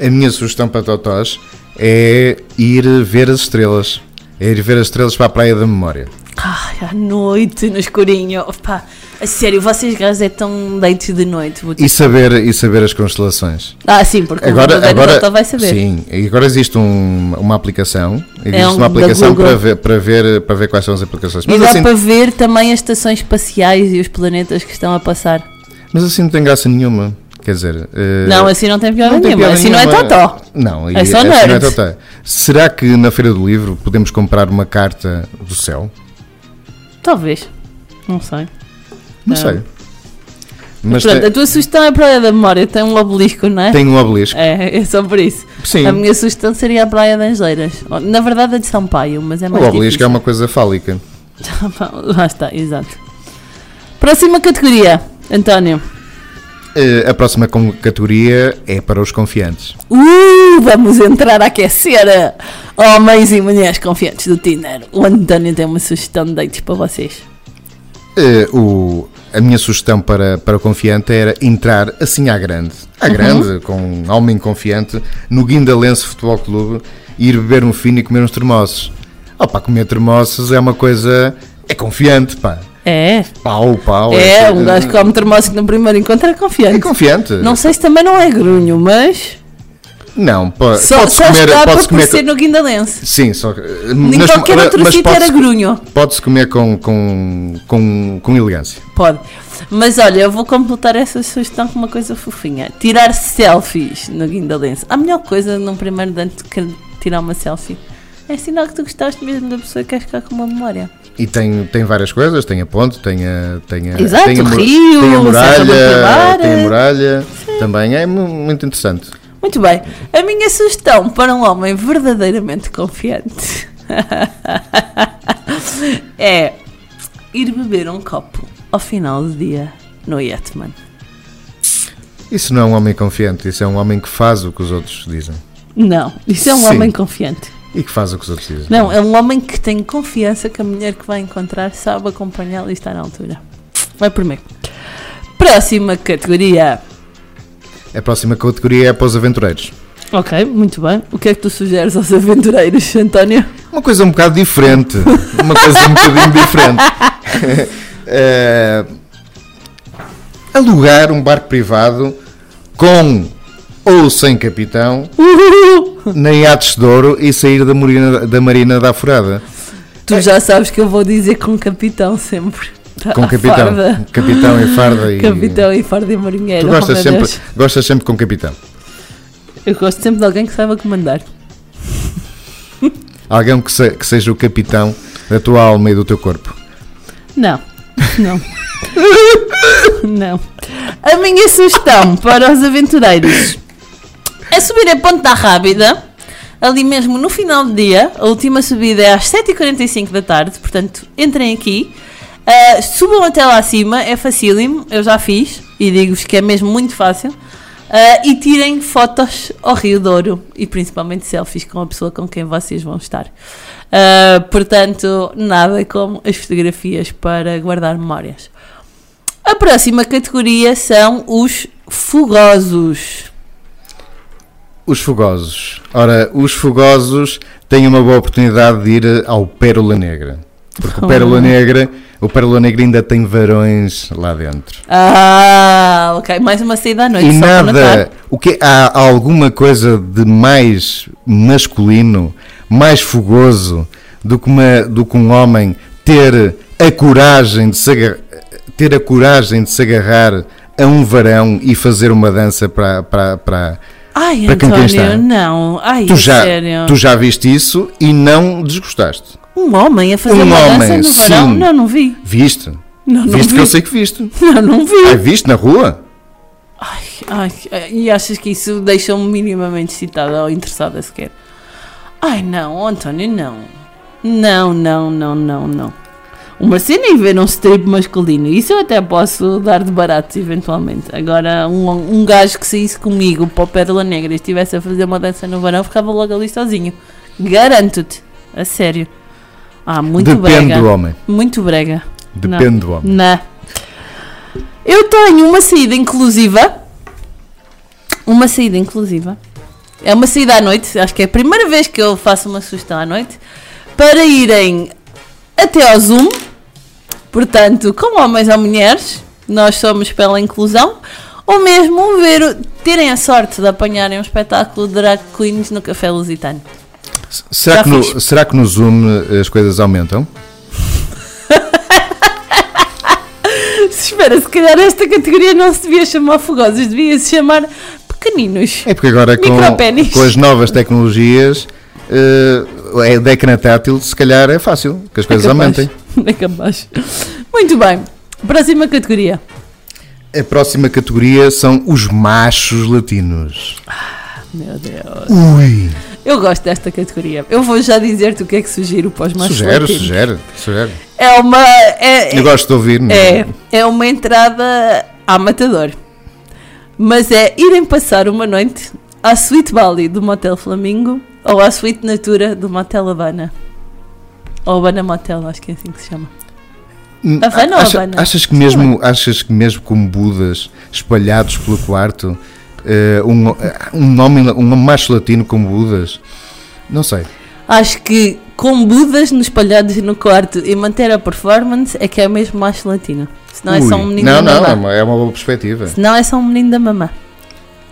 A minha sugestão para totós é ir ver as estrelas. É ir ver as estrelas para a Praia da Memória. Ai, à noite, no escurinho. Opa, a sério, vocês gajos é tão dates de noite. E saber, e saber as constelações. Ah, sim, porque o Agora, verdadeiro agora, vai saber. sim, e agora existe um- uma aplicação, existe É um uma aplicação para ver, para, ver, para ver quais são as aplicações. E Mas dá assim, para ver também as estações espaciais e os planetas que estão a passar. mas assim não tem graça nenhuma. Quer dizer, eh, Não, assim não tem piada nenhuma. assim não é nenhuma. totó. Não, É só assim não é nerd. totó. Será que na Feira do Livro podemos comprar uma carta do céu? Talvez. Não sei. Não Não. sei. Mas Pronto, tem, a tua sugestão é a Praia da Memória. Tem um obelisco, não é? tem um obelisco. É, é só por isso. Sim. A minha sugestão seria a Praia de Angeiras. Na verdade, a de Sampaio, mas é O mais obelisco é difícil. uma coisa fálica. Lá está, exato. Próxima categoria, António. Eh, a próxima categoria é para os confiantes. Uh, vamos entrar a aquecer homens e mulheres confiantes do Tinder. O António tem uma sugestão de dates para vocês. Eh, o, a minha sugestão para, para o confiante era entrar assim à grande, à Uhum. grande, com um homem confiante, no Guindalense Futebol Clube, e ir beber um fino e comer uns termossos. Oh pá, comer termossos é uma coisa. é confiante, pá. É. Pau, pau. É, assim, um gajo que come termósico no primeiro encontro é confiante. É confiante. Não sei se também não é grunho, mas. Não, po- Só, pode-se só comer. comer ser no guindalense. Sim, só que. Em qualquer outro sítio era grunho. Pode-se comer com, com, com, com elegância. Pode. Mas olha, eu vou completar essa sugestão com uma coisa fofinha. Tirar selfies no guindalense. A melhor coisa num primeiro dante que tirar uma selfie é sinal que tu gostaste mesmo da pessoa e queres ficar com uma memória. E tem, tem várias coisas, tem a ponte, tem a, tem a, Exato, tem a, rio, tem a muralha, tem a muralha, também é mu- muito interessante. Muito bem. A minha sugestão para um homem verdadeiramente confiante é ir beber um copo ao final do dia no Yetman. Isso não é um homem confiante, isso é um homem que faz o que os outros dizem. Não, isso é um Sim. homem confiante. E que faz o que os outros dizem. Não, é um homem que tem confiança que a mulher que vai encontrar sabe acompanhá-lo e está na altura. Vai por mim. Próxima categoria. A próxima categoria é para os aventureiros. Ok, muito bem. O que é que tu sugeres aos aventureiros, António? Uma coisa um bocado diferente. Uma coisa um bocadinho diferente. Eh, alugar um barco privado com ou sem capitão na Iates de Douro e sair da Marina da, Marina da Afurada. Tu já sabes que eu vou dizer com capitão sempre. Com capitão. farda. Capitão e farda e. Capitão e farda e marinheiro. Tu oh, gostas meu sempre, Deus. gostas sempre com capitão. Eu gosto sempre de alguém que saiba comandar. Alguém que, se- que seja o capitão da tua alma e do teu corpo. Não, não. não. A minha sugestão para os aventureiros é subir a Ponta Rábida, ali mesmo no final do dia. A última subida é às 7h45 da tarde, portanto, entrem aqui. ah, subam até lá acima, é facílimo, eu já fiz e digo-vos que é mesmo muito fácil. Ah, e tirem fotos ao Rio Douro e principalmente selfies com a pessoa com quem vocês vão estar. Ah, portanto, nada como as fotografias para guardar memórias. A próxima categoria são os fogosos. Os fogosos. Ora, os fogosos têm uma boa oportunidade de ir ao Pérola Negra. Porque o Pérola Negra, o Pérola Negra ainda tem varões lá dentro. Ah, ok. Mais uma saída à noite. e nada, o que há alguma coisa de mais masculino, mais fogoso do que, uma, do que um homem ter a coragem de se agarrar, ter a coragem de se agarrar a um varão e fazer uma dança para para, para, Ai, para quem quem está. António, não. Ai, Tu a já, sério. tu já viste isso e não desgostaste. Um homem a fazer Um uma homem, dança no verão? sim. Não, não vi. Viste? Não, não viste vi. que eu sei que viste. Não, não vi. Ah, viste na rua? Ai, e achas que isso deixa-me minimamente excitada ou interessada sequer? Ai, não, António, não. Não, não, não, não, não. Uma cena em ver um strip masculino, isso eu até posso dar de barato, eventualmente. Agora, um, um gajo que saísse comigo para o Pérola Negra e estivesse a fazer uma dança no verão, ficava logo ali sozinho. Garanto-te. A sério. Ah, muito Depende brega. do homem. Muito brega. Depende Não. do homem. Não. Eu tenho uma saída inclusiva. Uma saída inclusiva. É uma saída à noite. Acho que é a primeira vez que eu faço uma sugestão à noite. Para irem até ao Zoom. Portanto, com homens ou mulheres. Nós somos pela inclusão. Ou mesmo ver, terem a sorte de apanharem um espetáculo de drag queens no Café Lusitano. Será Já que, no, será que no Zoom eh, as coisas aumentam? Espera, se calhar esta categoria não se devia chamar fogosos, devia se chamar pequeninos. É porque agora com, com as novas tecnologias, eh, é ecrã tátil, se calhar é fácil que as coisas É aumentem. É capaz. Muito bem. Próxima categoria. A próxima categoria são os machos latinos. Meu Deus. Ui! Eu gosto desta categoria. Eu vou já dizer-te o que é que sugiro para os machos Sugere, latinos. sugere, sugere. É uma. É, Eu gosto de ouvir. não é, é uma entrada à matador. Mas é irem passar uma noite à Suite Bali do Motel Flamingo ou à Suite Natura do Motel Habana. Ou Habana Motel, acho que é assim que se chama. Hum, Havana ou acha- Havana? achas, que mesmo, achas que mesmo como Budas espalhados pelo quarto, eh, um, um homem, um macho latino como Budas, não sei. Acho que com budas nos espalhados no quarto e manter a performance é que é mesmo macho latino. Senão é só um menino não, da não, mamã. é uma, é uma boa perspectiva. Senão é só um menino da mamã.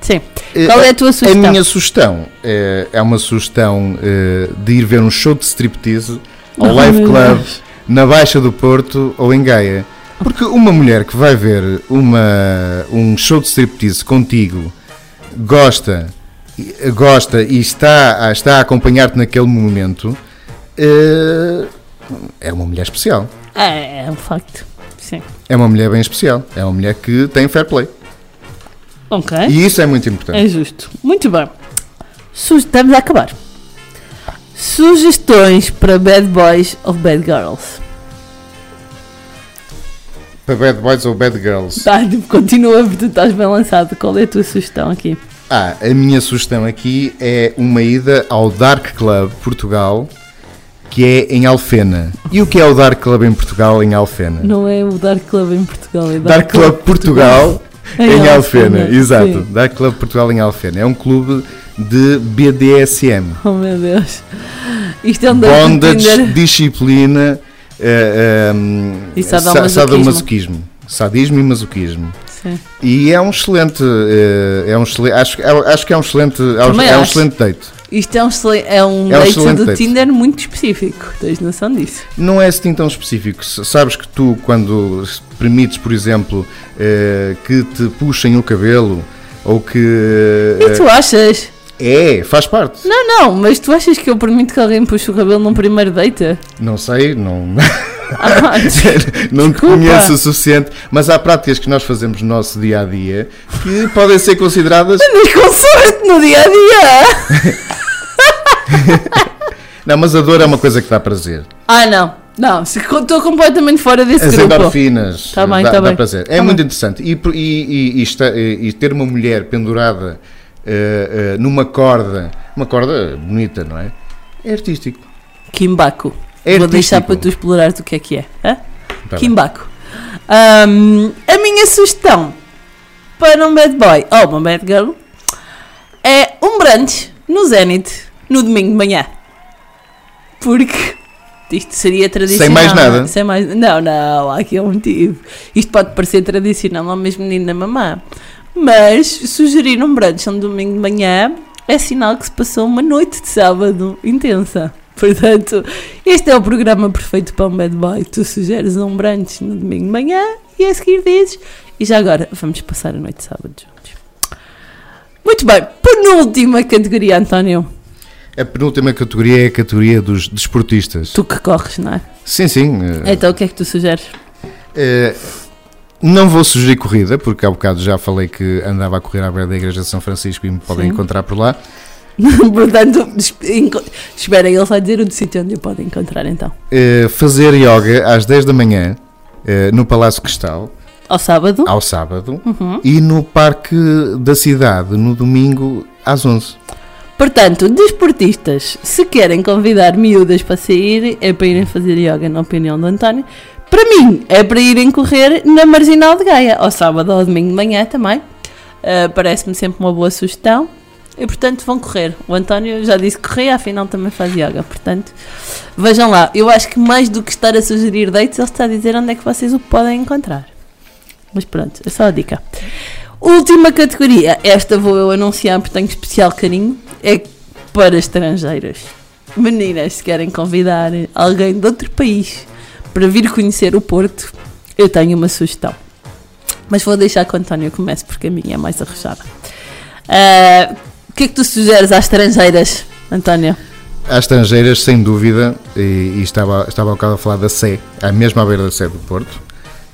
Sim. Eh, Qual é a tua sugestão? A minha sugestão é, é uma sugestão eh, de ir ver um show de striptease ao Oh, Live Club na Baixa do Porto ou em Gaia. Porque uma mulher que vai ver uma, um show de striptease contigo gosta, e- gosta e está, a- está a acompanhar-te naquele momento eh, é uma mulher especial. É, é um facto. Sim. É uma mulher bem especial. É uma mulher que tem fair play. Ok. E isso é muito importante. É justo. Muito bem. Estamos a acabar. Sugestões para bad boys ou bad girls? Para bad boys ou bad girls? Tá, continua, tu estás bem lançado. Qual é a tua sugestão aqui? Ah, a minha sugestão aqui é uma ida ao Dark Club Portugal, que é em Alfena. E o que é o Dark Club em Portugal em Alfena? Não é o Dark Club em Portugal, é Dark Club Portugal em Alfena, exato. sim. Dark Club Portugal em Alfena. É um clube de BDSM. Oh meu Deus. Isto é um Bondage, disciplina eh, ehm, E sa- sadomasoquismo. sadomasoquismo. Sadismo e masoquismo. Sim. E é um excelente, eh, é um excelente acho, acho que é um excelente, é um, Também é um acho. excelente date. Isto é um, é um É um date do date. Tinder muito específico. Tens noção disso? Não é assim tão específico. Sabes que tu, quando permites, por exemplo, eh, que te puxem o cabelo ou que. E eh, tu achas? É, faz parte. Não, não, mas tu achas que eu permito que alguém puxe o cabelo num primeiro date? Não sei, não, Ah, não te conheço o suficiente, mas há práticas que nós fazemos no nosso dia a dia que podem ser consideradas. Andas com sorte no dia a dia! Não, mas a dor é uma coisa que dá prazer. Ah, não. Não, estou completamente fora desse As grupo. endorfinas Tá bem, dá, tá dá bem. prazer. É Tá muito bem. interessante. E, e- e- e ter uma mulher pendurada eh, eh, numa corda, uma corda bonita, não é? É artístico. Kimbaku. É Vou deixar para tu explorares o que é que é. hã? Tá. Kimbaku. Ahm, a minha sugestão para um bad boy ou uma bad girl é um brunch no Zenith no domingo de manhã. Porque isto seria tradicional. mais não é? nada? Sem mais, não, não, há aqui é um motivo. Isto pode parecer tradicional ao mesmo menino da mamã. Mas sugerir um brunch um domingo de manhã é sinal que se passou uma noite de sábado intensa. Portanto, este é o programa perfeito para um bad boy. Tu sugeres um brunch no domingo de manhã e a seguir dizes. E já agora, vamos passar a noite de sábado juntos. Muito bem, penúltima categoria, António. A penúltima categoria é a categoria dos desportistas. Tu que corres, não é? Sim, sim. eh, Então o que é que tu sugeres? eh, não vou sugerir corrida, porque há bocado já falei que andava a correr à beira da Igreja de São Francisco e me podem Sim. encontrar por lá. Portanto, es- enco- espera, ele vai dizer o sítio onde eu posso encontrar então. Eh, fazer yoga às 10 da manhã eh, no Palácio Cristal, Ao sábado? ao sábado, Uhum. e no Parque da Cidade no domingo às 11. Portanto, desportistas, se querem convidar miúdas para sair, é para irem fazer yoga, na opinião do António. Para mim, é para irem correr na Marginal de Gaia, ao sábado ou ao domingo de manhã também. Ah, Parece-me sempre uma boa sugestão. E portanto vão correr. O António já disse que corria, afinal também faz yoga. Portanto, vejam lá. Eu acho que mais do que estar a sugerir dates, ele está a dizer onde é que vocês o podem encontrar. Mas pronto, é só a dica. Última categoria, esta vou eu anunciar porque tenho especial carinho, é para estrangeiras. Meninas, se querem convidar alguém de outro país para vir conhecer o Porto, eu tenho uma sugestão. Mas vou deixar que o António comece porque a minha é mais arrojada. Ah, o que é que tu sugeres às estrangeiras, António? Às estrangeiras, sem dúvida, e, e estava, estava ao bocado a falar da Sé, à mesma beira da Sé do Porto,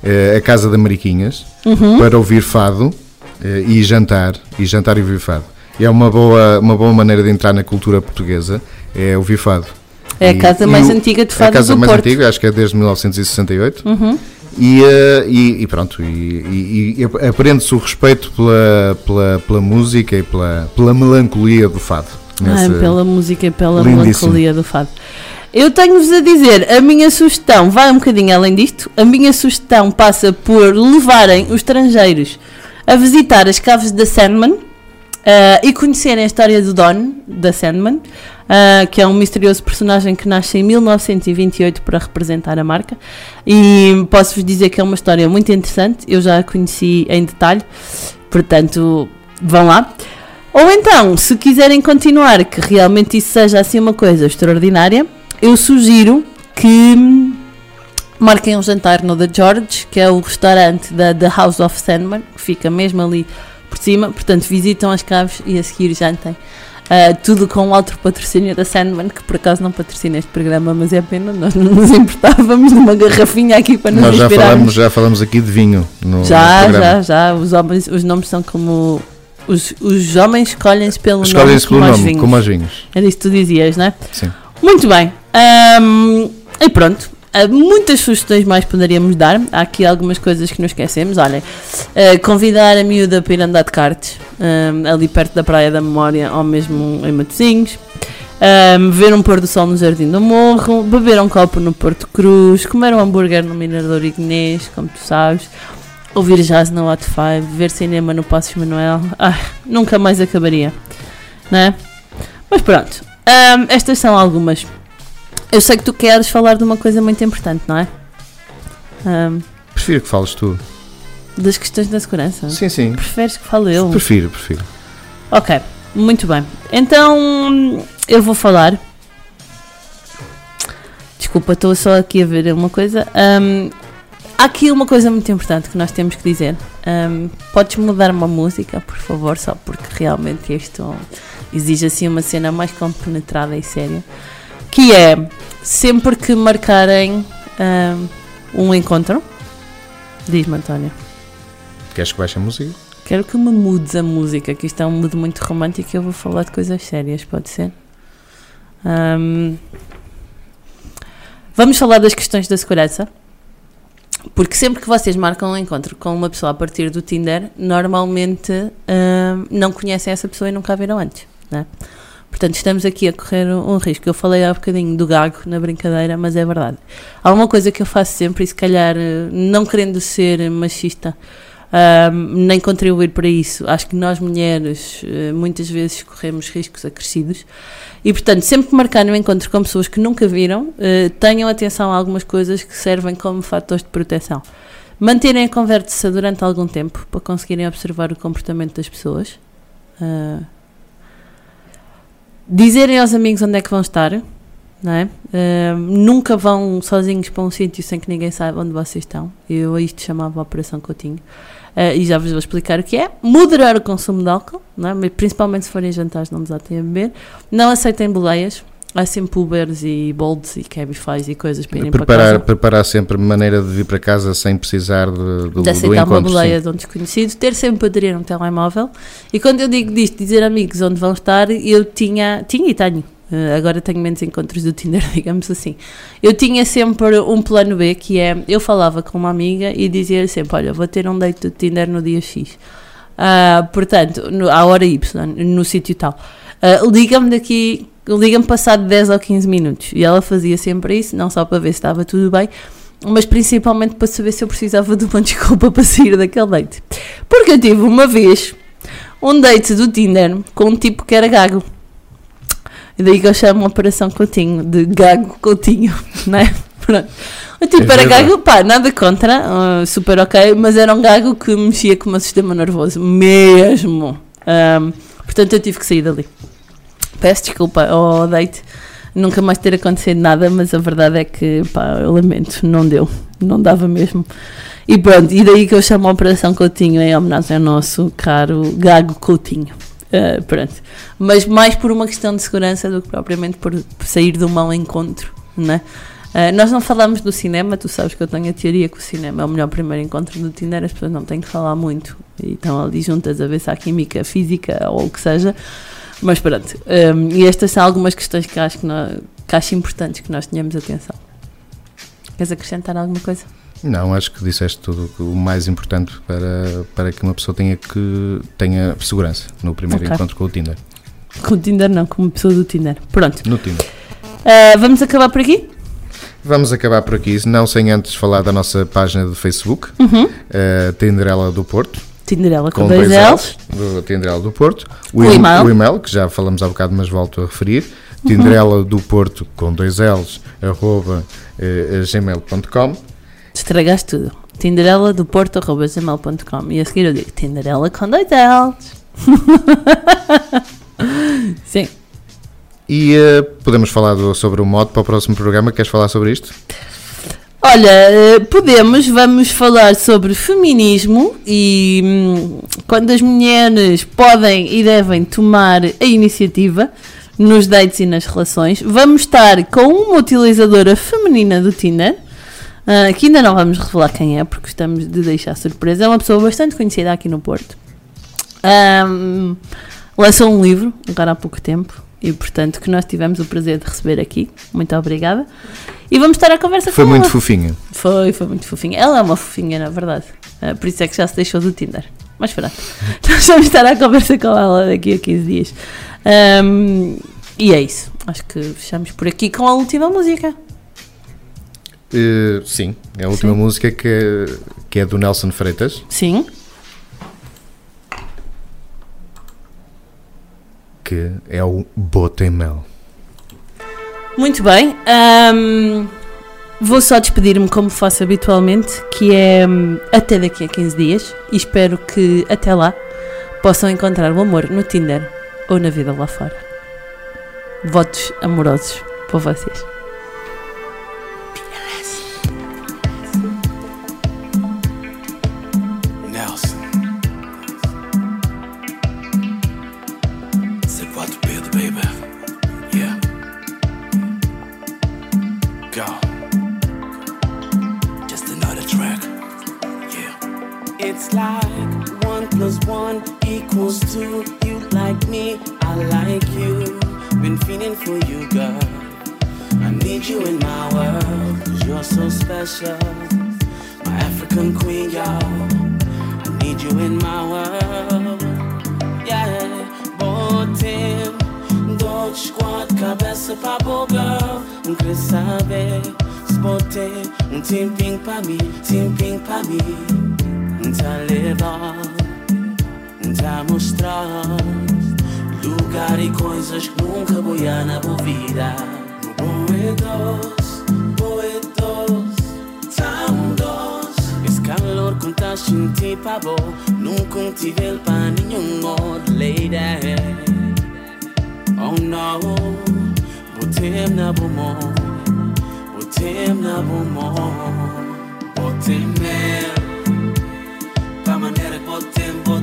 eh, a Casa da Mariquinhas, Uhum. para ouvir fado eh, e jantar, e jantar e ouvir fado. E é uma boa, uma boa maneira de entrar na cultura portuguesa, é ouvir fado. É a E- casa e mais o- antiga de É a fado casa do mais Porto. antiga, acho que é desde 1968. Uhum. E, eh, e, e pronto, e, e- e ap- aprende-se o respeito pela, pela, pela música e pela, pela melancolia do fado. Ai, Nesse- pela música e pela Lindíssimo. melancolia do fado. Eu tenho-vos a dizer, a minha sugestão vai um bocadinho além disto. A minha sugestão passa por levarem os estrangeiros a visitar as caves da Sandman ah, e conhecerem a história do Don, da Sandman, ah, que é um misterioso personagem que nasce em 1928 para representar a marca. E posso-vos dizer que é uma história muito interessante, eu já a conheci em detalhe, portanto, vão lá. Ou então, se quiserem continuar, que realmente isso seja assim uma coisa extraordinária, eu sugiro que marquem um jantar no The George, que é o restaurante da The House of Sandman, que fica mesmo ali por cima. Portanto, visitam as caves e a seguir jantem. Ah, tudo com o outro patrocínio da Sandman, que por acaso não patrocina este programa, mas é pena, nós não nos importávamos de uma garrafinha aqui para nos Nós já inspirarmos. falamos, já falamos aqui de vinho no, Já, no já, já. Os, homens, os nomes são como. Os, os homens escolhem-se pelo Escolhem-se nome pelo como aos nome, vinhos. como aos vinhos. Era isso que tu dizias, não é? Sim. Muito bem. Ahm, e pronto. Ah, muitas sugestões mais poderíamos dar. Há aqui algumas coisas que nos esquecemos. Olhem, ah, convidar a miúda para ir andar de karts ahm, ali perto da Praia da Memória ou mesmo em Matosinhos. Ahm, ver um pôr do sol no Jardim do Morro, beber um copo no Porto Cruz, comer um hambúrguer no Mirador Ignês, como tu sabes, ouvir jazz na Hot Five, ver cinema no Passos Manuel. Ai, nunca mais acabaria, não é? Mas pronto, ahm, estas são algumas. Eu sei que tu queres falar de uma coisa muito importante, não é? Ahm, Prefiro que fales tu. das questões da segurança. Sim, sim. Preferes que fale eu? Prefiro, prefiro. Ok, muito bem. Então eu vou falar. Desculpa, estou só aqui a ver uma coisa. Ahm, há aqui uma coisa muito importante que nós temos que dizer. Ahm, podes mudar uma música, por favor, só porque realmente isto exige assim uma cena mais compenetrada e séria. Que é sempre que marcarem ahm, um encontro. Diz-me, António. Queres que baixe a música? Quero que me mudes a música, que isto é um mood muito romântico e eu vou falar de coisas sérias, pode ser? Ahm, vamos falar das questões da segurança. Porque sempre que vocês marcam um encontro com uma pessoa a partir do Tinder, normalmente ahm, não conhecem essa pessoa e nunca a viram antes. Né? Portanto, estamos aqui a correr um risco. Eu falei há bocadinho do gago na brincadeira, mas é verdade. Há uma coisa que eu faço sempre, e se calhar eh, não querendo ser machista, nem contribuir para isso. Acho que nós mulheres eh, muitas vezes corremos riscos acrescidos e, portanto, sempre que marcarem um encontro com pessoas que nunca viram, eh, tenham atenção a algumas coisas que servem como fatores de proteção. Manterem a conversa durante algum tempo para conseguirem observar o comportamento das pessoas. Ah, dizerem aos amigos onde é que vão estar. Não é? Ah, nunca vão sozinhos para um sítio sem que ninguém saiba onde vocês estão. Eu a isto chamava Operação Coutinho. Ah, e já vos vou explicar o que é. Moderar o consumo de álcool, não é? Principalmente se forem jantares, não desatem a beber. Não aceitem boleias. Há sempre Ubers e Bolts e Cabifys e coisas para irem para Preparar, casa. preparar sempre maneira de vir para casa sem precisar de, do, de do aceitar uma encontro. boleia sim. de um desconhecido, ter sempre bateria no telemóvel. E quando eu digo disto, dizer amigos onde vão estar, eu tinha, tinha e tenho. eh, agora tenho menos encontros do Tinder, digamos assim. Eu tinha sempre um plano B, que é, eu falava com uma amiga e dizia sempre, olha, vou ter um date do Tinder no dia X. Ah, portanto, no- à hora Y, no sítio tal. Ah, liga-me daqui, liga-me passado 10 ou 15 minutos. E ela fazia sempre isso, não só para ver se estava tudo bem, mas principalmente para saber se eu precisava de uma desculpa para sair daquele date. Porque eu tive uma vez um date do Tinder com um tipo que era gago. E daí que eu chamo Operação Coutinho, de gago Coutinho, não é? Pronto. O tipo É era gago, pá, nada contra, ah, super ok, mas era um gago que mexia com o meu sistema nervoso, mesmo. Ahm, portanto, eu tive que sair dali. Peço desculpa ao date, nunca mais ter acontecido nada, mas a verdade é que, pá, eu lamento, não deu, não dava mesmo. E pronto, e daí que eu chamo a Operação Coutinho em homenagem ao nosso caro Gago Coutinho. Ah, pronto. Mas mais por uma questão de segurança do que propriamente por, sair de um mau encontro, né? Ah, nós não falamos do cinema, tu sabes que eu tenho a teoria que o cinema é o melhor primeiro encontro do Tinder, as pessoas não têm que falar muito e estão ali juntas a ver se há química física ou o que seja. Mas pronto, hum, e estas são algumas questões que acho, que, nós, que acho importantes que nós tenhamos atenção. Queres acrescentar alguma coisa? Não, acho que disseste tudo o mais importante para, para que uma pessoa tenha que tenha segurança no primeiro Ok. encontro com o Tinder. Com o Tinder não, com uma pessoa do Tinder. Pronto. No Tinder. Ah, vamos acabar por aqui? Vamos acabar por aqui, não sem antes falar da nossa página do Facebook, Uhum. eh, Tinderela do Porto. Tinderela com, com dois dois L's. Do Tinderela do Porto. O e-mail. o e-mail, que já falamos há bocado, mas volto a referir. Tinderela do Porto com dois L's, arroba eh, gmail.com. Estragaste tudo. Tinderela do porto.gmail.com E a seguir eu digo Tinderela com dois L's. Sim. E eh, podemos falar do- sobre o modo para o próximo programa. Queres falar sobre isto? Olha, eh, podemos, vamos falar sobre feminismo e hum, quando as mulheres podem e devem tomar a iniciativa nos dates e nas relações. Vamos estar com uma utilizadora feminina do Tinder, ah, que ainda não vamos revelar quem é, porque estamos de deixar surpresa. É uma pessoa bastante conhecida aqui no Porto. Ahm, lançou um livro, agora há pouco tempo, e portanto que nós tivemos o prazer de receber aqui. Muito obrigada. E vamos estar à conversa Foi com muito ela. fofinha. Foi, foi muito fofinha. Ela é uma fofinha, na verdade. Ah, por isso é que já se deixou do Tinder. Mas pronto. Nós vamos estar à conversa com ela daqui a 15 dias. Ahm, e é isso. Acho que fechamos por aqui com a última música. Eh, sim, é a última Sim. música que, que é do Nelson Freitas, Sim. que é o Bota em Mel. Muito bem. ahm, vou só despedir-me como faço habitualmente, que é hum, até daqui a 15 dias. E espero que até lá possam encontrar o amor no Tinder ou na vida lá fora. Votos amorosos para vocês. For you, girl. I need you in my world, cause you're so special. My African queen, y'all. I need you in my world. Yeah, botem. Dois, quatro, cabeça pra. Não quer saber. Se botei um tempinho pra mim, tempinho pra mim. Tá levar, tá mostrar lugar e coisas que nunca ir na boa vida. Boedos, boedos, tão doce. Esse calor que tá sentindo pra bom, nunca tive ele pra nenhum outro lady. Oh no, botem na bumon, botem na bumon, botem mel. Da maneira que botem, botrás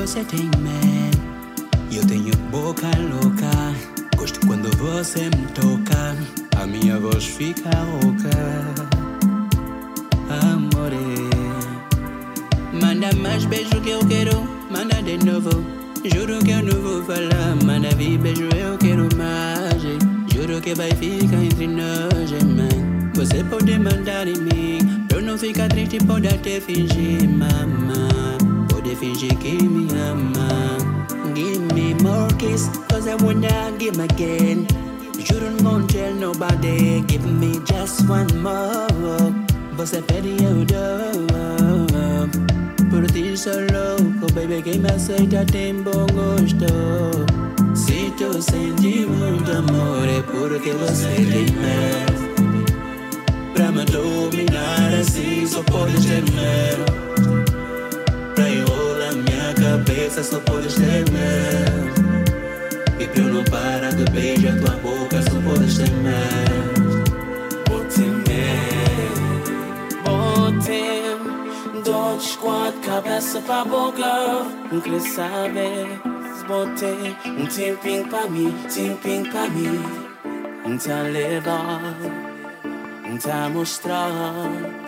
você tem mel E eu tenho boca louca Gosto quando você me toca A minha voz fica rouca Amore Manda mais beijo que eu quero Manda de novo Juro que eu não vou falar Manda vir beijo eu quero mais Juro que vai ficar entre nós, mãe Você pode mandar em mim eu não ficar triste, pode até fingir, mama Pode fingir que me a ama Give me more kiss Cause I wanna give again. Juro não vou tell nobody Give me just one more. Você pede eu dou Por ti sou louco, baby Quem me aceita tem bom gosto Se tu sente muito amor É porque você tem mel Pra me dominar assim só podes ter minha cabeça só podes ter mel E pra eu não parar de beijar tua boca só podes mel Botem mel. Botem dois, quatro, cabeça pra boca. Não quer saber. Botei um tempinho pra mim, tempinho pra mim. Um tá levar, um tá mostrar.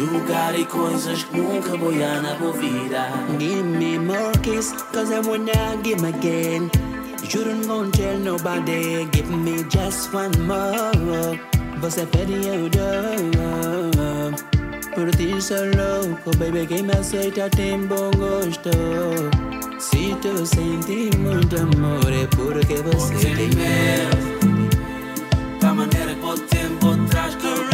Lugar e coisas que nunca vou ir na boa vida. Give me more kiss, cause I wanna give again. You don't gonna tell nobody, give me just one more. Você pede eu dou. Por ti sou louco, oh baby. Quem me aceita tem bom gosto. Se tu sente muito amor, é porque você tem mel. Da maneira que o tempo traz que